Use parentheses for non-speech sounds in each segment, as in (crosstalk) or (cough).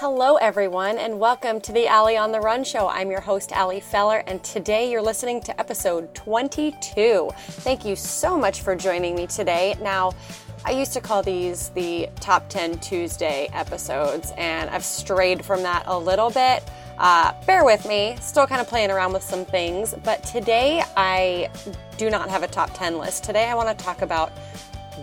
Hello, everyone, and welcome to the Allie on the Run show. I'm your host, Allie Feller, and today you're listening to episode 22. Thank you so much for joining me today. Now, I used to call these the Top 10 Tuesday episodes, and I've strayed from that a little bit. Uh, bear with me, still kind of playing around with some things, but today I do not have a top 10 list. Today I want to talk about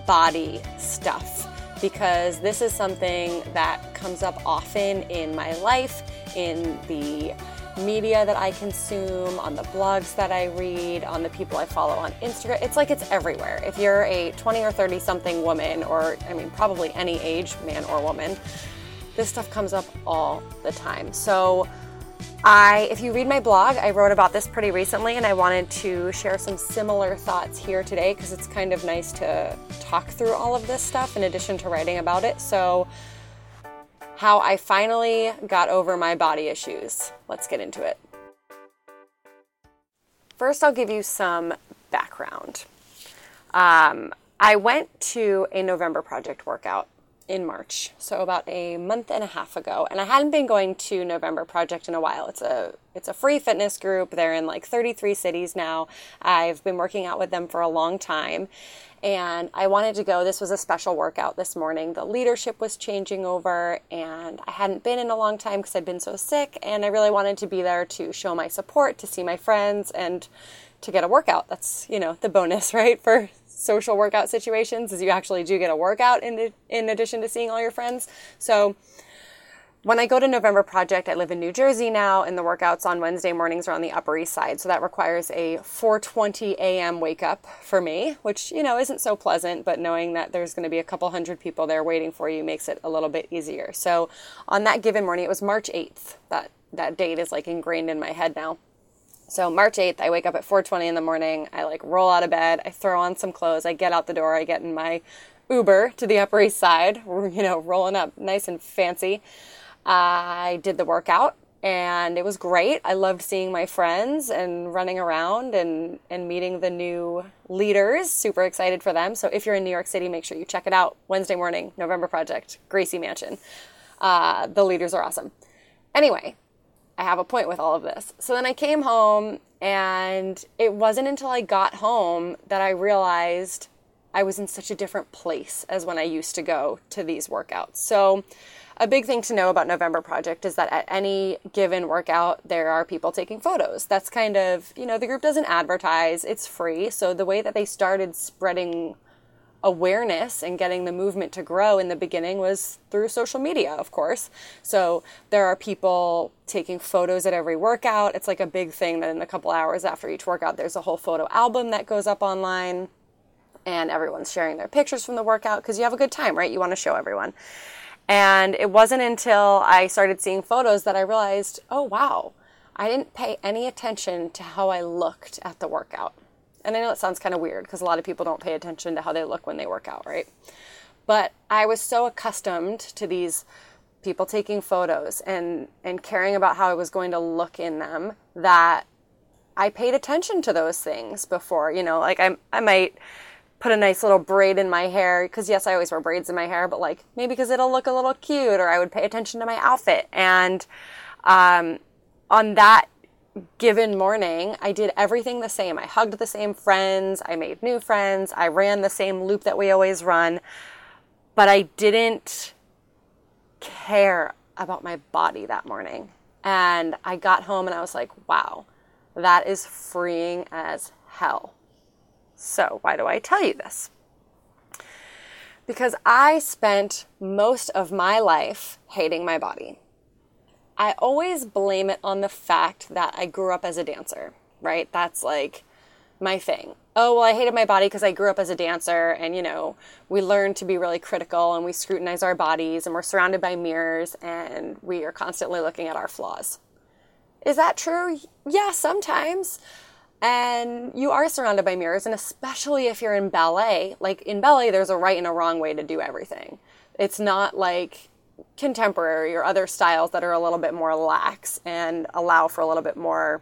body stuff because this is something that comes up often in my life, in the media that I consume, on the blogs that I read, on the people I follow on Instagram. It's like it's everywhere. If you're a 20 or 30 something woman, or I mean, probably any age, man or woman, this stuff comes up all the time. So, I, if you read my blog, I wrote about this pretty recently, and I wanted to share some similar thoughts here today because it's kind of nice to talk through all of this stuff in addition to writing about it. So, how I finally got over my body issues. Let's get into it. First, I'll give you some background. Um, I went to a November Project workout in March, so about a month and a half ago, and I hadn't been going to November Project in a while. It's a it's a free fitness group. They're in like 33 cities now. I've been working out with them for a long time, and I wanted to go. This was a special workout this morning. The leadership was changing over, and I hadn't been in a long time because I'd been so sick, and I really wanted to be there to show my support, to see my friends, and to get a workout. That's you know the bonus, (laughs) right, for social workout situations is you actually do get a workout in, in addition to seeing all your friends. So when I go to November Project, I live in New Jersey now, and the workouts on Wednesday mornings are on the Upper East Side. So that requires a 4:20 a.m. wake up for me, which you know isn't so pleasant. But knowing that there's going to be a couple hundred people there waiting for you makes it a little bit easier. So on that given morning, it was March 8th. That that date is like ingrained in my head now. So March 8th, I wake up at 4:20 in the morning. I like roll out of bed, I throw on some clothes, I get out the door, I get in my Uber to the Upper East Side, (laughs) you know, rolling up nice and fancy. I did the workout and it was great. I loved seeing my friends and running around and and meeting the new leaders. Super excited for them. So if you're in New York City, make sure you check it out. Wednesday morning, November Project, Gracie Mansion. Uh, the leaders are awesome. Anyway, I have a point with all of this. So then I came home, and it wasn't until I got home that I realized I was in such a different place as when I used to go to these workouts. So, a big thing to know about November Project is that at any given workout, there are people taking photos. That's kind of, you know, the group doesn't advertise, it's free. So, the way that they started spreading awareness and getting the movement to grow in the beginning was through social media, of course. So there are people taking photos at every workout. It's like a big thing that in a couple hours after each workout, there's a whole photo album that goes up online and everyone's sharing their pictures from the workout because you have a good time, right? You want to show everyone. And it wasn't until I started seeing photos that I realized, oh, wow, I didn't pay any attention to how I looked at the workout. And I know it sounds kind of weird because a lot of people don't pay attention to how they look when they work out, right? But I was so accustomed to these people taking photos and and caring about how I was going to look in them that I paid attention to those things before, you know, like I I might put a nice little braid in my hair because yes, I always wear braids in my hair, but like maybe because it'll look a little cute or I would pay attention to my outfit and um, on that given morning, I did everything the same. I hugged the same friends, I made new friends, I ran the same loop that we always run, but I didn't care about my body that morning. And I got home and I was like, wow, that is freeing as hell. So, why do I tell you this? Because I spent most of my life hating my body. I always blame it on the fact that I grew up as a dancer, right? That's like my thing. Oh, well, I hated my body because I grew up as a dancer, and you know, we learn to be really critical and we scrutinize our bodies, and we're surrounded by mirrors, and we are constantly looking at our flaws. Is that true? Yeah, sometimes. And you are surrounded by mirrors, and especially if you're in ballet, like in ballet, there's a right and a wrong way to do everything. It's not like contemporary or other styles that are a little bit more lax and allow for a little bit more,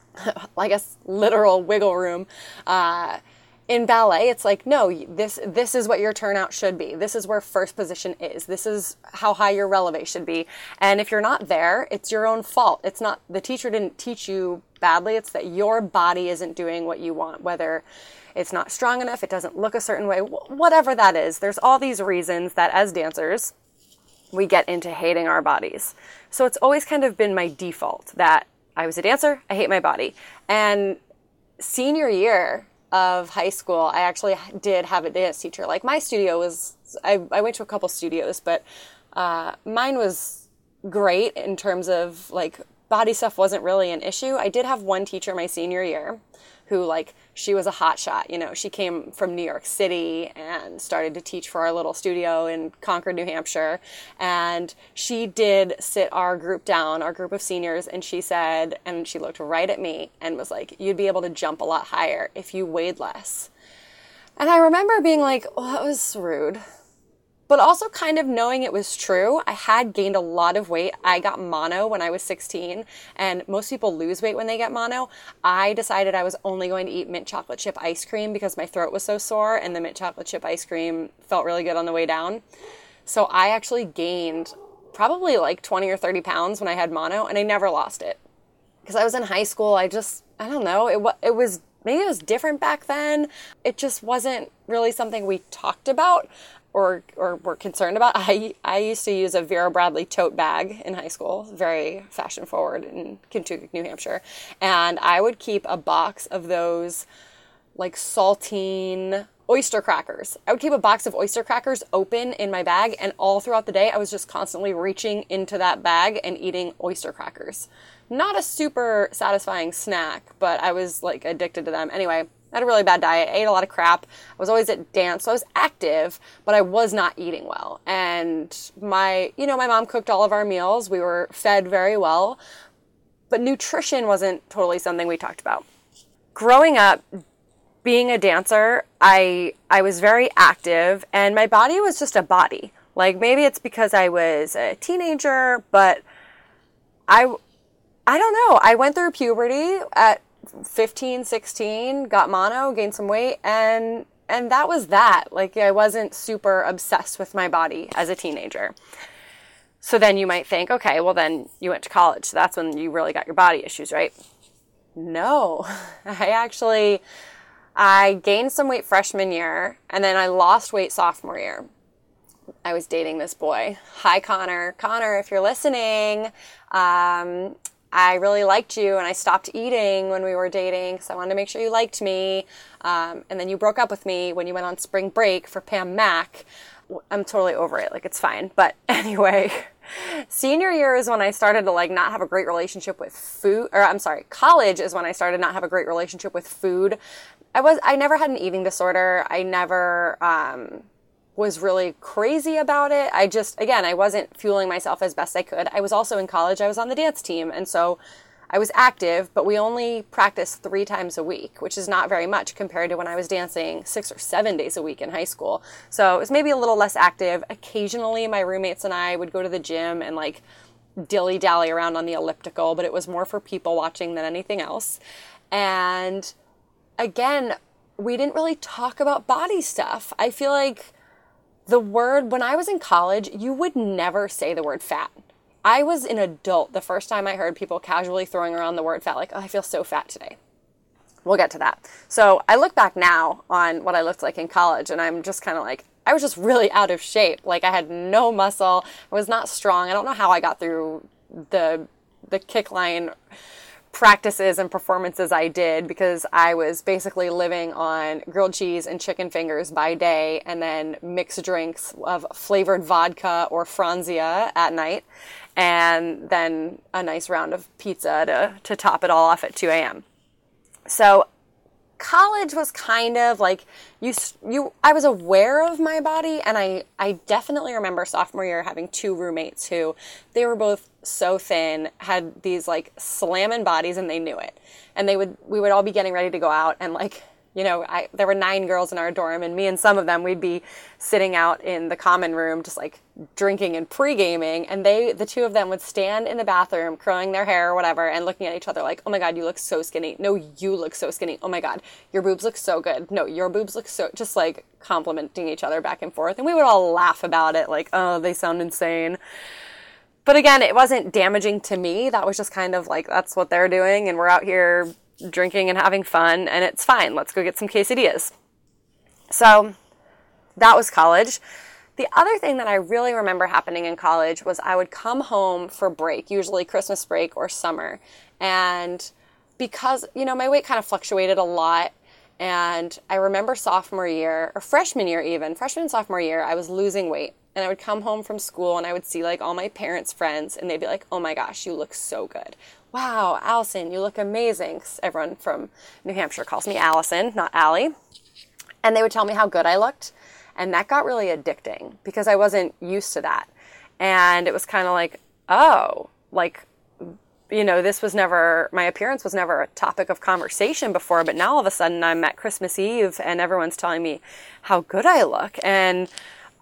(laughs) I guess, literal wiggle room uh, in ballet. It's like no this this is what your turnout should be. This is where first position is. This is how high your releve should be. And if you're not there it's your own fault. It's not the teacher didn't teach you badly. It's that your body isn't doing what you want whether it's not strong enough it doesn't look a certain way whatever that is. There's all these reasons that as dancers we get into hating our bodies so it's always kind of been my default that i was a dancer i hate my body and senior year of high school, I actually did have a dance teacher. Like my studio was, I, I went to a couple studios, but uh, mine was great in terms of like body stuff wasn't really an issue. I did have one teacher my senior year who like she was a hot shot. You know, she came from New York City and started to teach for our little studio in Concord, New Hampshire. And she did sit our group down, our group of seniors, and she said, and she looked right at me and was like, You'd be able to jump a lot higher if you weighed less. And I remember being like, Oh, that was rude but also kind of knowing it was true. I had gained a lot of weight. I got mono when I was 16, and most people lose weight when they get mono. I decided I was only going to eat mint chocolate chip ice cream because my throat was so sore, and the mint chocolate chip ice cream felt really good on the way down. So I actually gained probably like 20 or 30 pounds when I had mono, and I never lost it. Because I was in high school, I just, I don't know, it, it was maybe it was different back then. It just wasn't really something we talked about or or were concerned about. I I used to use a Vera Bradley tote bag in high school, very fashion forward in Contoocook, New Hampshire, and I would keep a box of those like saltine oyster crackers. I would keep a box of oyster crackers open in my bag, and all throughout the day, I was just constantly reaching into that bag and eating oyster crackers. Not a super satisfying snack, but I was like addicted to them. Anyway, I had a really bad diet. I ate a lot of crap. I was always at dance. So I was active, but I was not eating well. And my, you know, my mom cooked all of our meals. We were fed very well, but nutrition wasn't totally something we talked about. Growing up, being a dancer, I I was very active and my body was just a body. Like maybe it's because I was a teenager, but I I don't know. I went through puberty at 15, 16, got mono, gained some weight, and and that was that. Like I wasn't super obsessed with my body as a teenager. So then you might think, okay, well then you went to college. So that's when you really got your body issues, right? No. (laughs) I actually I gained some weight freshman year and then I lost weight sophomore year. I was dating this boy. Hi, Connor. Connor, if you're listening, um, I really liked you and I stopped eating when we were dating because I wanted to make sure you liked me. Um, and then you broke up with me when you went on spring break for Pam Mac. I'm totally over it. Like, it's fine. (laughs) But anyway, senior year is when I started to like not have a great relationship with food. Or I'm sorry, college is when I started not have a great relationship with food. I was, I never had an eating disorder. I never, um, was really crazy about it. I just, again, I wasn't fueling myself as best I could. I was also in college, I was on the dance team, and so I was active, but we only practiced three times a week, which is not very much compared to when I was dancing six or seven days a week in high school. So it was maybe a little less active. Occasionally, my roommates and I would go to the gym and like dilly dally around on the elliptical, but it was more for people watching than anything else. And again, we didn't really talk about body stuff. I feel like the word, when I was in college, you would never say the word fat. I was an adult the first time I heard people casually throwing around the word fat, like, oh, I feel so fat today. We'll get to that. So I look back now on what I looked like in college, and I'm just kind of like, I was just really out of shape. Like I had no muscle. I was not strong. I don't know how I got through the the kick line practices and performances I did because I was basically living on grilled cheese and chicken fingers by day and then mixed drinks of flavored vodka or Franzia at night and then a nice round of pizza to, to top it all off at 2 a.m. So college was kind of like you you I was aware of my body and I I definitely remember sophomore year having two roommates who they were both so thin had these like slamming bodies and they knew it. And they would we would all be getting ready to go out and like you know, I, there were nine girls in our dorm, and me and some of them, we'd be sitting out in the common room, just like drinking and pre gaming. And they, the two of them, would stand in the bathroom, curling their hair or whatever, and looking at each other like, oh my God, you look so skinny. No, you look so skinny. Oh my God, your boobs look so good. No, your boobs look so, just like complimenting each other back and forth. And we would all laugh about it, like, oh, they sound insane. But again, it wasn't damaging to me. That was just kind of like, that's what they're doing, and we're out here drinking and having fun, and it's fine. Let's go get some quesadillas. So that was college. The other thing that I really remember happening in college was I would come home for break, usually Christmas break or summer. And because, you know, my weight kind of fluctuated a lot. And I remember sophomore year, or freshman year even, freshman and sophomore year, I was losing weight. And I would come home from school and I would see like all my parents' friends, and they'd be like, oh my gosh, you look so good wow, Allison, you look amazing. Everyone from New Hampshire calls me Allison, not Allie. And they would tell me how good I looked. And that got really addicting because I wasn't used to that. And it was kind of like, oh, like, you know, this was never, my appearance was never a topic of conversation before, but now all of a sudden I'm at Christmas Eve and everyone's telling me how good I look. And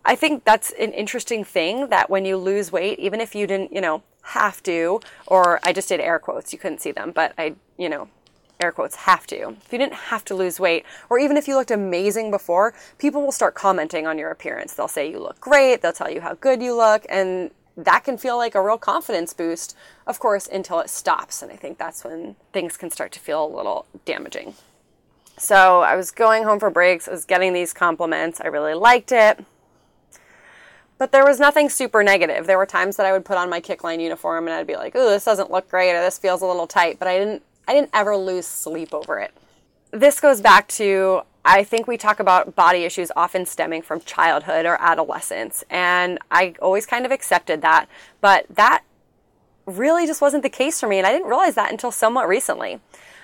I think that's an interesting thing that when you lose weight, even if you didn't, you know, have to, or I just did air quotes, you couldn't see them, but I, you know, air quotes, have to. If you didn't have to lose weight, or even if you looked amazing before, people will start commenting on your appearance. They'll say you look great, they'll tell you how good you look, and that can feel like a real confidence boost, of course, until it stops. And I think that's when things can start to feel a little damaging. So I was going home for breaks, I was getting these compliments, I really liked it. But there was nothing super negative. There were times that I would put on my kickline uniform and I'd be like, "Oh, this doesn't look great," or "This feels a little tight." But I didn't. I didn't ever lose sleep over it. This goes back to I think we talk about body issues often stemming from childhood or adolescence, and I always kind of accepted that. But that really just wasn't the case for me, and I didn't realize that until somewhat recently.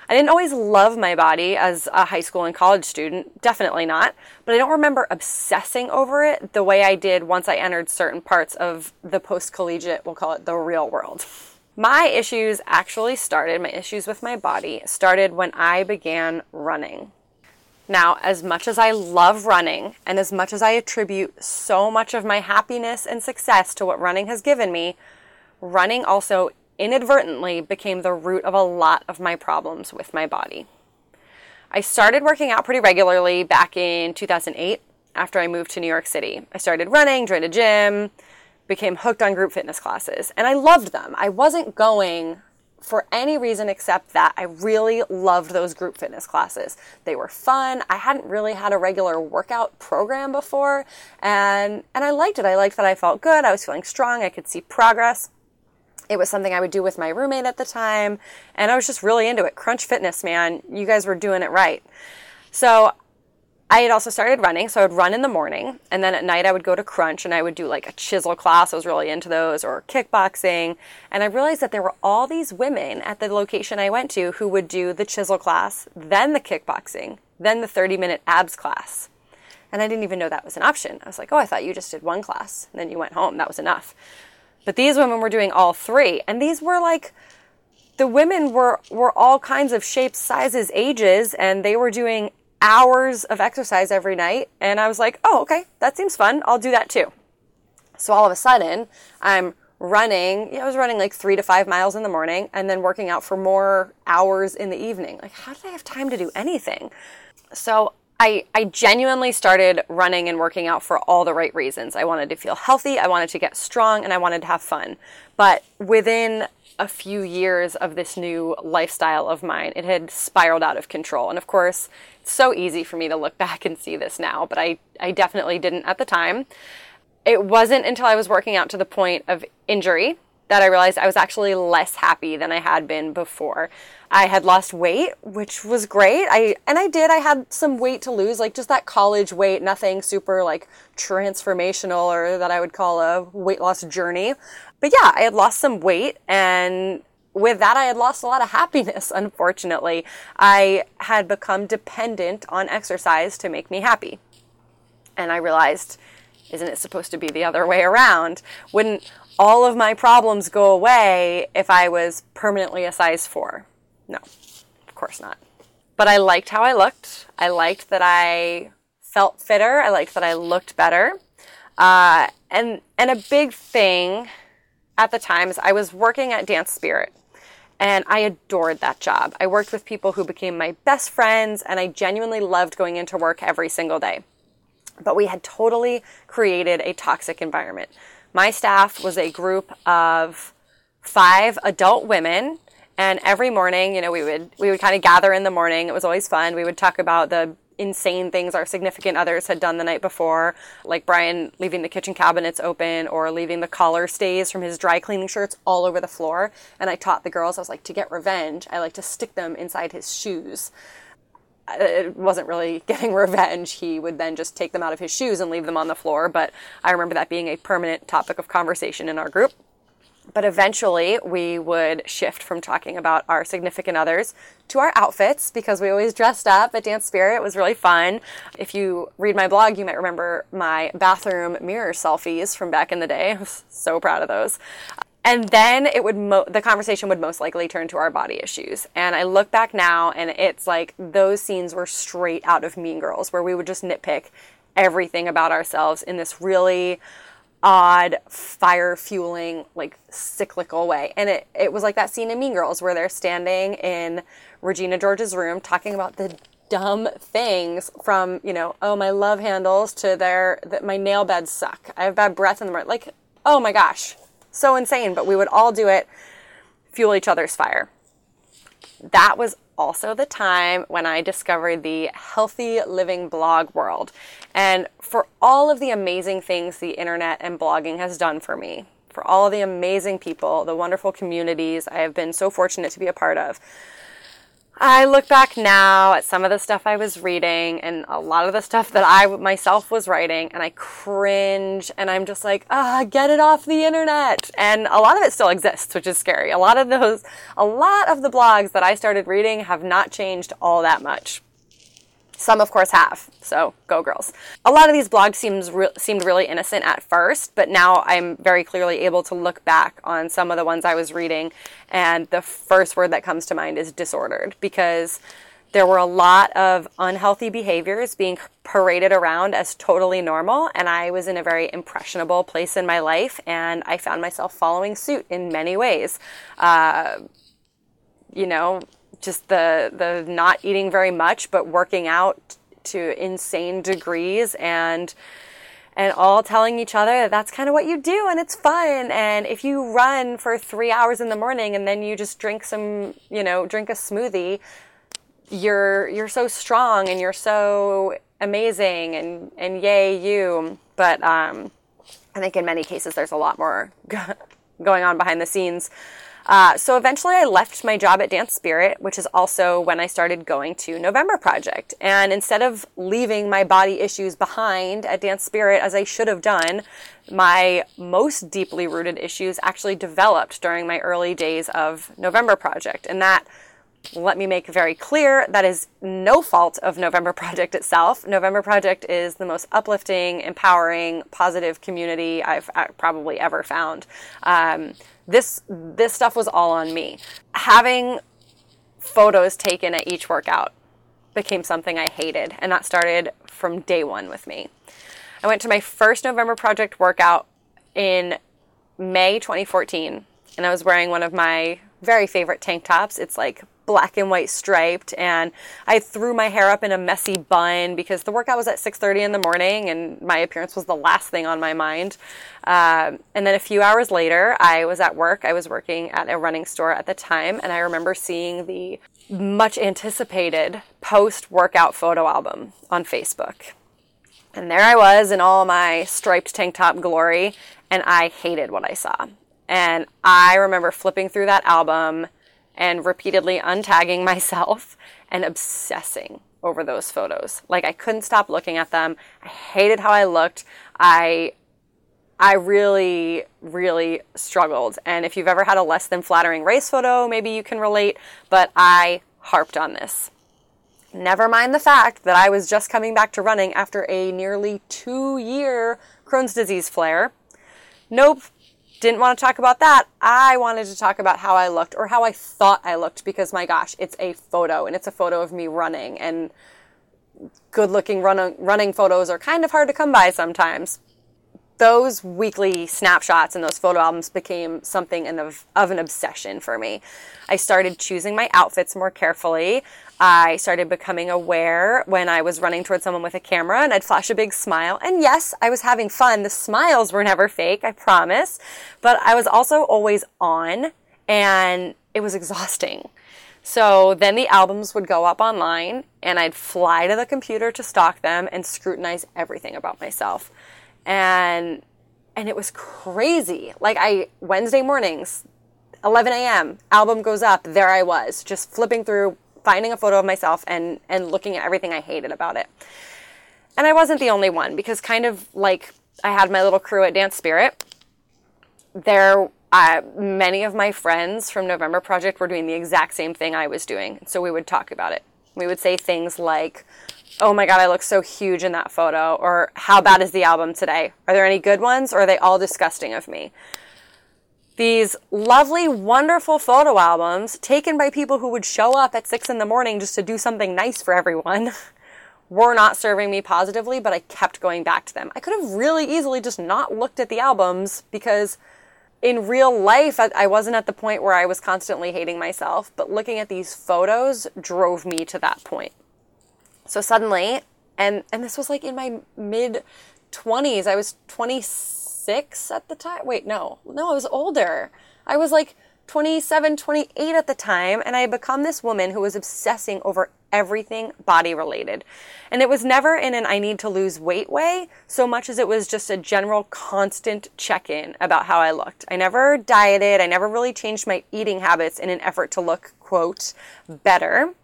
I didn't always love my body as a high school and college student, definitely not, but I don't remember obsessing over it the way I did once I entered certain parts of the post collegiate, we'll call it the real world. My issues actually started, my issues with my body started when I began running. Now, as much as I love running and as much as I attribute so much of my happiness and success to what running has given me, running also inadvertently became the root of a lot of my problems with my body. I started working out pretty regularly back in 2008 after I moved to New York City. I started running, joined a gym, became hooked on group fitness classes, and I loved them. I wasn't going for any reason except that I really loved those group fitness classes. They were fun. I hadn't really had a regular workout program before, and and I liked it. I liked that I felt good. I was feeling strong. I could see progress. It was something I would do with my roommate at the time, and I was just really into it. Crunch Fitness, man, you guys were doing it right. So I had also started running, so I would run in the morning, and then at night I would go to Crunch and I would do like a chisel class. I was really into those, or kickboxing. And I realized that there were all these women at the location I went to who would do the chisel class, then the kickboxing, then the 30 minute abs class. And I didn't even know that was an option. I was like, oh, I thought you just did one class, and then you went home. That was enough. But these women were doing all three. And these were like, the women were, were all kinds of shapes, sizes, ages, and they were doing hours of exercise every night. And I was like, oh, okay, that seems fun. I'll do that too. So all of a sudden, I'm running. Yeah, I was running like three to five miles in the morning and then working out for more hours in the evening. Like, how did I have time to do anything? So I, I genuinely started running and working out for all the right reasons. I wanted to feel healthy, I wanted to get strong, and I wanted to have fun. But within a few years of this new lifestyle of mine, it had spiraled out of control. And of course, it's so easy for me to look (laughs) back and see this now, but I, I definitely didn't at the time. It wasn't until I was working out to the point of injury that I realized I was actually less happy than I had been before. I had lost weight, which was great. I and I did. I had some weight to lose, like just that college weight, nothing super like transformational or that I would call a weight loss journey. But yeah, I had lost some weight and with that, I had lost a lot of happiness, (laughs) unfortunately. I had become dependent on exercise to make me happy. And I realized, isn't it supposed to be the other way around? Wouldn't all of my problems go away if I was permanently a size four? No, of course not. but I liked how I looked. I liked that I felt fitter. I liked that I looked better. Uh, and and a big thing at the time is I was working at Dance Spirit, and I adored that job. I worked with people who became my best friends, and I genuinely loved going into work every single day. But we had totally created a toxic environment. My staff was a group of five adult women and every morning you know we would we would kind of gather in the morning. It was always fun. We would talk about the insane things our significant others had done the night before like brian leaving the kitchen cabinets open or leaving the collar stays from his dry cleaning shirts all over the floor. And i taught the girls i was like to get revenge i like to stick them inside his shoes it wasn't really (laughs) getting revenge. He would then just take them out of his shoes and leave them on the floor. But I remember that being a permanent topic of conversation in our group. But eventually, we would shift from talking about our significant others to our outfits because we always dressed up at Dance Spirit. It was really fun. If you read my blog, you might remember my bathroom mirror selfies from back in the day. I was (laughs) so proud of those. And then it would mo- the conversation would most likely turn to our body issues. And I look back now and it's like those scenes were straight out of Mean Girls where we would just nitpick everything about ourselves in this really odd fire fueling like cyclical way. And it, it was like that scene in mean girls where they're standing in regina george's room talking about the dumb things from you know oh my love handles to their that my nail beds suck. I have bad breath in the morning. Like oh my gosh so insane but we would all do it fuel each other's fire that was also the time when I discovered the healthy living blog world. And for all of the amazing things the internet and blogging has done for me, for all the amazing people, the wonderful communities I have been so fortunate to be a part of, I look back now at some of the stuff I was reading and a lot of the stuff that I myself was writing, and I cringe and I'm just like, ah, get it off the internet. And a lot of it still exists, which is scary. A lot of those, a lot of the blogs that I started reading have not changed all that much. Some, of course, have. So go girls. A lot of these blogs seems re- seemed really innocent at first, but now I'm very clearly able to look back on some of the ones I was reading, and the first word that comes to mind is disordered because there were a lot of unhealthy behaviors being paraded around as totally normal, and I was in a very impressionable place in my life, and I found myself following suit in many ways. Uh, you know, just the the not eating very much but working out to insane degrees and and all telling each other that that's kind of what you do and it's fun. And if you run for 3 hours in the morning and then you just drink some you know drink a smoothie you're you're so strong and you're so amazing and and yay you. But um I think in many cases there's a lot more (laughs) going on behind the scenes uh, so eventually I left my job at Dance Spirit, which is also when I started going to November Project. And instead of leaving my body issues behind at Dance Spirit as I should have done, my most deeply rooted issues actually developed during my early days of November Project. And that let me make very clear that is no fault of November Project itself. November Project is the most uplifting, empowering, positive community I've probably ever found. Um, this this stuff was all on me. Having photos taken at each workout became something I hated, and that started from day one with me. I went to my first November Project workout in May 2014, and I was wearing one of my very favorite tank tops. It's like black and white striped and I threw my hair up in a messy bun because the workout was at 6:30 in the morning and my appearance was the last thing on my mind. Um, and then a few hours later, I was at work. I was working at a running store at the time, and I remember seeing the much anticipated post workout photo album on Facebook. And there I was in all my striped tank top glory, and I hated what I saw. And I remember flipping through that album and repeatedly untagging (laughs) myself and obsessing over those photos. Like I couldn't stop looking at them. I hated how I looked. I I really really struggled. And if you've ever had a less than flattering race photo, maybe you can relate, but I harped on this. Never mind the fact that I was just coming back to running after a nearly 2 year Crohn's disease flare. Nope, didn't want to talk about that. I wanted to talk about how I looked or how I thought I looked because my gosh, it's a photo and it's a photo of me running and good looking run- running photos are kind of hard to come by sometimes. Those weekly snapshots and those photo albums became something of, of an obsession for me. I started choosing my outfits more carefully. I started becoming aware when I was running towards someone with a camera and I'd flash a big smile. And yes, I was having fun. The smiles were never fake, I promise. But I was also always on and it was exhausting. So then the albums would go up online and I'd fly to the computer to stalk them and scrutinize everything about myself. And and it was crazy. Like I Wednesday mornings, 11 a.m. album goes up. There I was, just flipping through, finding a photo of myself and and looking at everything I hated about it. And I wasn't the only one because kind of like I had my little crew at Dance Spirit. There uh, many of my friends from November Project were doing the exact same thing I was doing. So we would talk about it. We would say things like, oh my God, I look so huge in that photo, or how bad is the album today? Are there any good ones, or are they all disgusting of me? These lovely, wonderful photo albums taken by people who would show up at six in the morning just to do something nice for everyone (laughs) were not serving me positively, but I kept going back to them. I could have really easily just not looked at the albums because in real life, I wasn't at the point where I was constantly hating myself, but looking at these photos drove me to that point. So suddenly, and and this was like in my mid 20s. I was 26 at the time. Wait, no. No, I was older. I was like 27, 28 at the time, and I had become this woman who was obsessing over everything body related. And it was never in an I need to lose weight way, so much as it was just a general constant check in about how I looked. I never dieted, I never really changed my eating habits in an effort to look, quote, better.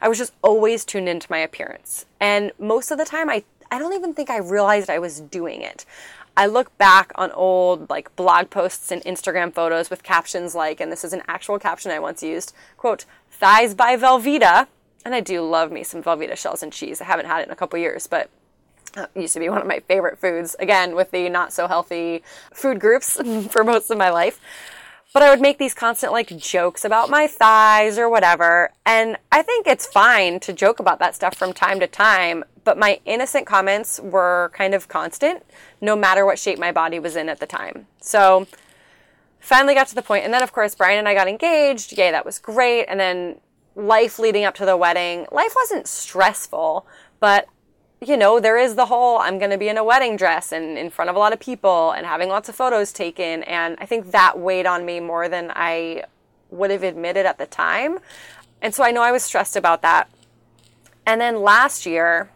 I was just always tuned into my appearance. And most of the time, I, I don't even think I realized I was doing it. I look back on old like blog posts and Instagram photos with captions like, and this is an actual caption I once used, quote, thighs by Velveeta, and I do love me some Velveeta shells and cheese. I haven't had it in a couple years, but uh, it used to be one of my favorite foods. Again, with the not so healthy food groups (laughs) for most of my life. But I would make these constant like jokes about my thighs or whatever. And I think it's fine to joke about that stuff from time to time. But my innocent comments were kind of constant, no matter what shape my body was in at the time. So finally got to the point, and then of course Brian and I got engaged. Yay, that was great. And then life leading up to the wedding, life wasn't stressful, but you know, there is the whole I'm going to be in a wedding dress and in front of a lot of people and having lots of photos taken. And I think that weighed on me more than I would have admitted at the time. And so I know I was stressed about that. And then last year,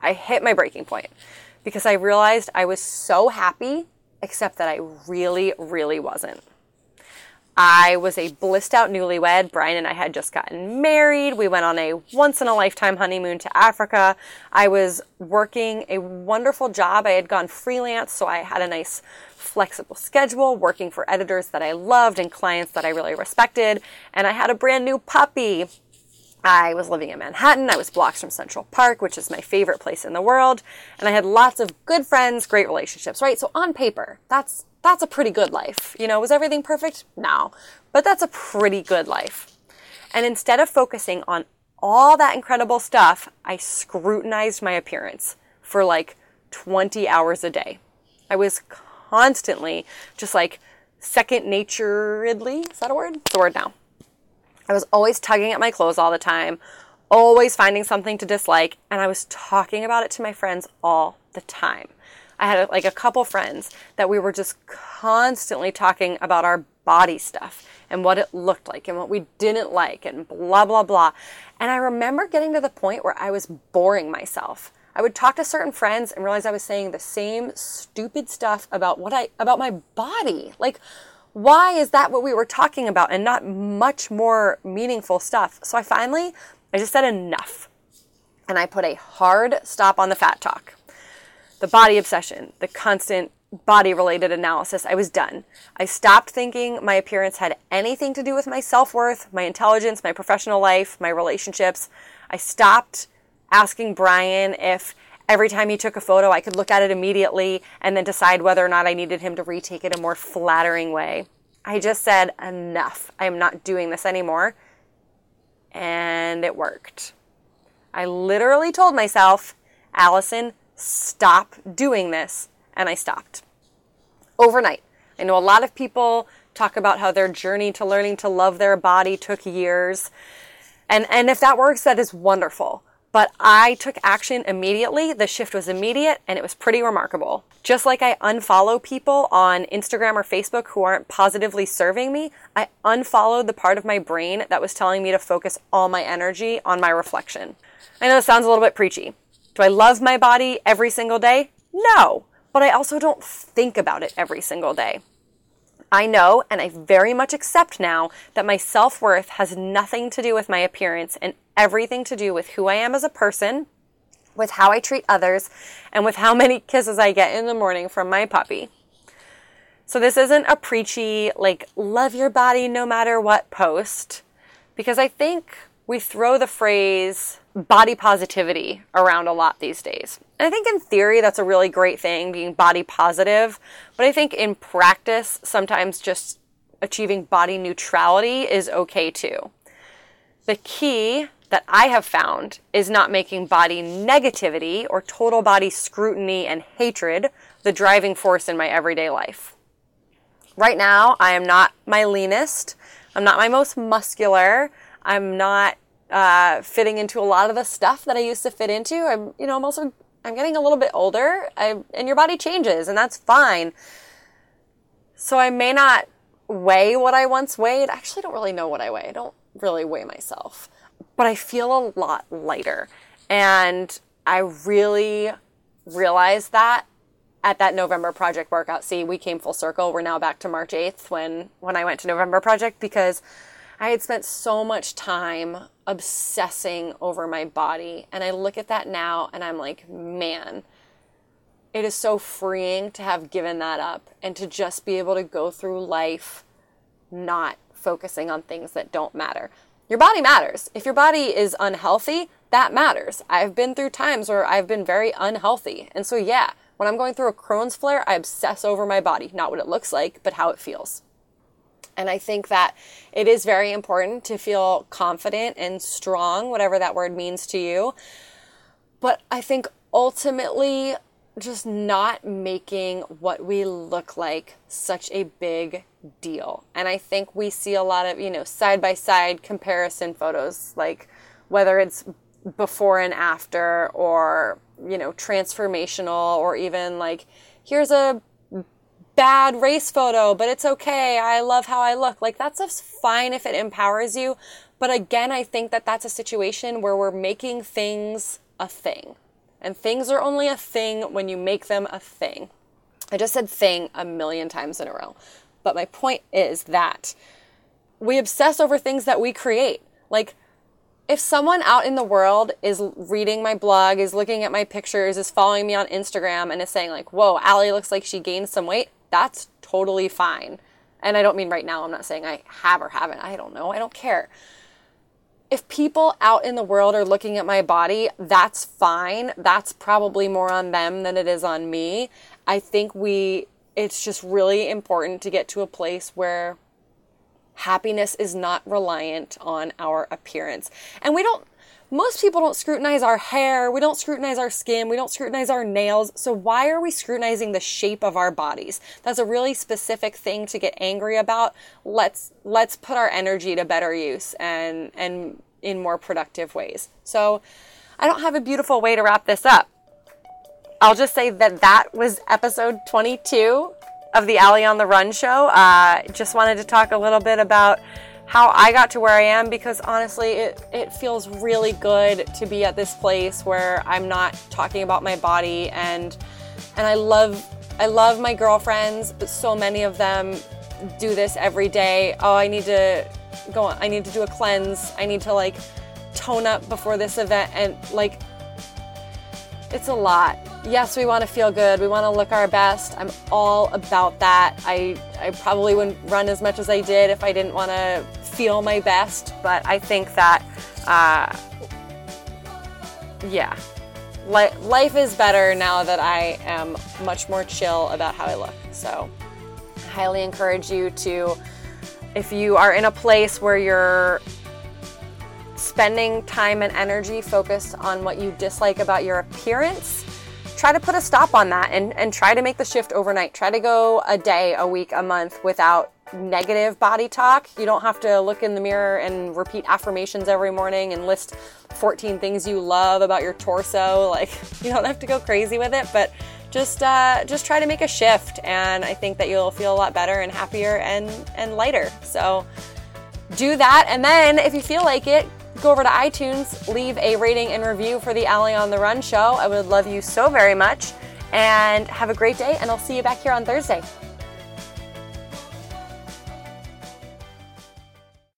I hit my breaking point because I realized I was so happy, except that I really, really wasn't. I was a blissed out newlywed. Brian and I had just gotten married. We went on a once in a lifetime honeymoon to Africa. I was working a wonderful job. I had gone freelance, so I had a nice flexible schedule, working for editors that I loved and clients that I really respected. And I had a brand new puppy. I was living in Manhattan. I was blocks from Central Park, which is my favorite place in the world. And I had lots of good friends, great relationships, right? So on paper, that's that's a pretty good life. You know, was everything perfect? No. But that's a pretty good life. And instead of focusing on all that incredible stuff, I scrutinized my appearance for like 20 hours a day. I was constantly just like second naturedly, is that a word? It's a word now. I was always tugging at my clothes all the time, always finding something to dislike, and I was talking about it to my friends all the time. I had like a couple friends that we were just constantly talking about our body stuff and what it looked like and what we didn't like and blah, blah, blah. And I remember getting to the point where I was boring myself. I would talk to certain friends and realize I was saying the same stupid stuff about what I, about my body. Like, why is that what we were talking about and not much more meaningful stuff? So I finally, I just said enough. And I put a hard stop on the fat talk the body obsession, the constant body related analysis, I was done. I stopped thinking my appearance had anything to do with my self worth, my intelligence, my professional life, my relationships. I stopped asking Brian if Every time he took a photo, I could look at it immediately and then decide whether or not I needed him to retake it a more flattering way. I just said, enough. I am not doing this anymore. And it worked. I literally told myself, Allison, stop doing this. And I stopped. Overnight. I know a lot of people talk about how their journey to learning to love their body took years. And, and if that works, that is wonderful. But I took action immediately. The shift was immediate and it was pretty remarkable. Just like I unfollow people on Instagram or Facebook who aren't positively serving me, I unfollowed the part of my brain that was telling me to focus all my energy on my reflection. I know this sounds a little bit preachy. Do I love my body every single day? No, but I also don't think about it every single day. I know and I very much accept now that my self worth has nothing to do with my appearance and everything to do with who I am as a person, with how I treat others, and with how many kisses I get in the morning from my puppy. So, this isn't a preachy, like, love your body no matter what post, because I think we throw the phrase body positivity around a lot these days. And I think in theory that's a really great thing, being body positive. But I think in practice, sometimes just achieving body neutrality is okay too. The key that I have found is not making body negativity or total body scrutiny and hatred the driving force in my everyday life. Right now, I am not my leanest. I'm not my most muscular. I'm not uh, fitting into a lot of the stuff that I used to fit into. I'm, you know, I'm also I'm getting a little bit older, I, and your body changes, and that's fine. So I may not weigh what I once weighed. I actually don't really know what I weigh. I don't really weigh myself, but I feel a lot lighter, and I really realized that at that November Project workout. See, we came full circle. We're now back to March 8th when when I went to November Project because I had spent so much time obsessing over my body. And I look at that now and I'm like, man, it is so freeing to have given that up and to just be able to go through life not focusing on things that don't matter. Your body matters. If your body is unhealthy, that matters. I've been through times where I've been very unhealthy. And so, yeah, when I'm going through a Crohn's flare, I obsess over my body, not what it looks like, but how it feels. And I think that it is very important to feel confident and strong, whatever that word means to you. But I think ultimately, just not making what we look like such a big deal. And I think we see a lot of, you know, side by side comparison photos, like whether it's before and after or, you know, transformational or even like, here's a bad race photo, but it's okay. I love how I look. Like that's just fine if it empowers you. But again, I think that that's a situation where we're making things a thing. And things are only a thing when you make them a thing. I just said thing a million times in a row. But my point is that we obsess over things that we create. Like, if someone out in the world is reading my blog, is looking at my pictures, is following me on Instagram, and is saying, like, whoa, Allie looks like she gained some weight, that's totally fine. And I don't mean right now, I'm not saying I have or haven't. I don't know. I don't care. If people out in the world are looking at my body, that's fine. That's probably more on them than it is on me. I think we, it's just really important to get to a place where happiness is not reliant on our appearance. And we don't most people don't scrutinize our hair, we don't scrutinize our skin, we don't scrutinize our nails. So why are we scrutinizing the shape of our bodies? That's a really specific thing to get angry about. Let's let's put our energy to better use and and in more productive ways. So I don't have a beautiful way to wrap this up. I'll just say that that was episode 22 of the Allie on the Run show. Uh, just wanted to talk a little bit about how I got to where I am because honestly, it, it feels really good to be at this place where I'm not talking about my body and and I love I love my girlfriends, but so many of them do this every day. Oh, I need to go on, I need to do a cleanse. I need to like tone up before this event and like it's a lot. Yes, we want to feel good. We want to look our best. I'm all about that. I I probably wouldn't run as much as I did if I didn't want to feel my best, but I think that, uh, yeah, li- life is better now that I am much more chill about how I look. So, I highly encourage you to, if you are in a place where you're spending time and energy focused on what you dislike about your appearance, try to put a stop on that and, and try to make the shift overnight. Try to go a day, a week, a month without negative body talk. You don't have to look in the mirror and repeat affirmations every morning and list 14 things you love about your torso. (laughs) Like you don't have to go crazy with it, but just uh, just try to make a shift, and I think that you'll feel a lot better and happier and and lighter. So do that, and then if you feel like it, go over to iTunes, leave a rating and review for the Allie on the Run show. I would love you so very much, and have a great day. And I'll see you back here on Thursday.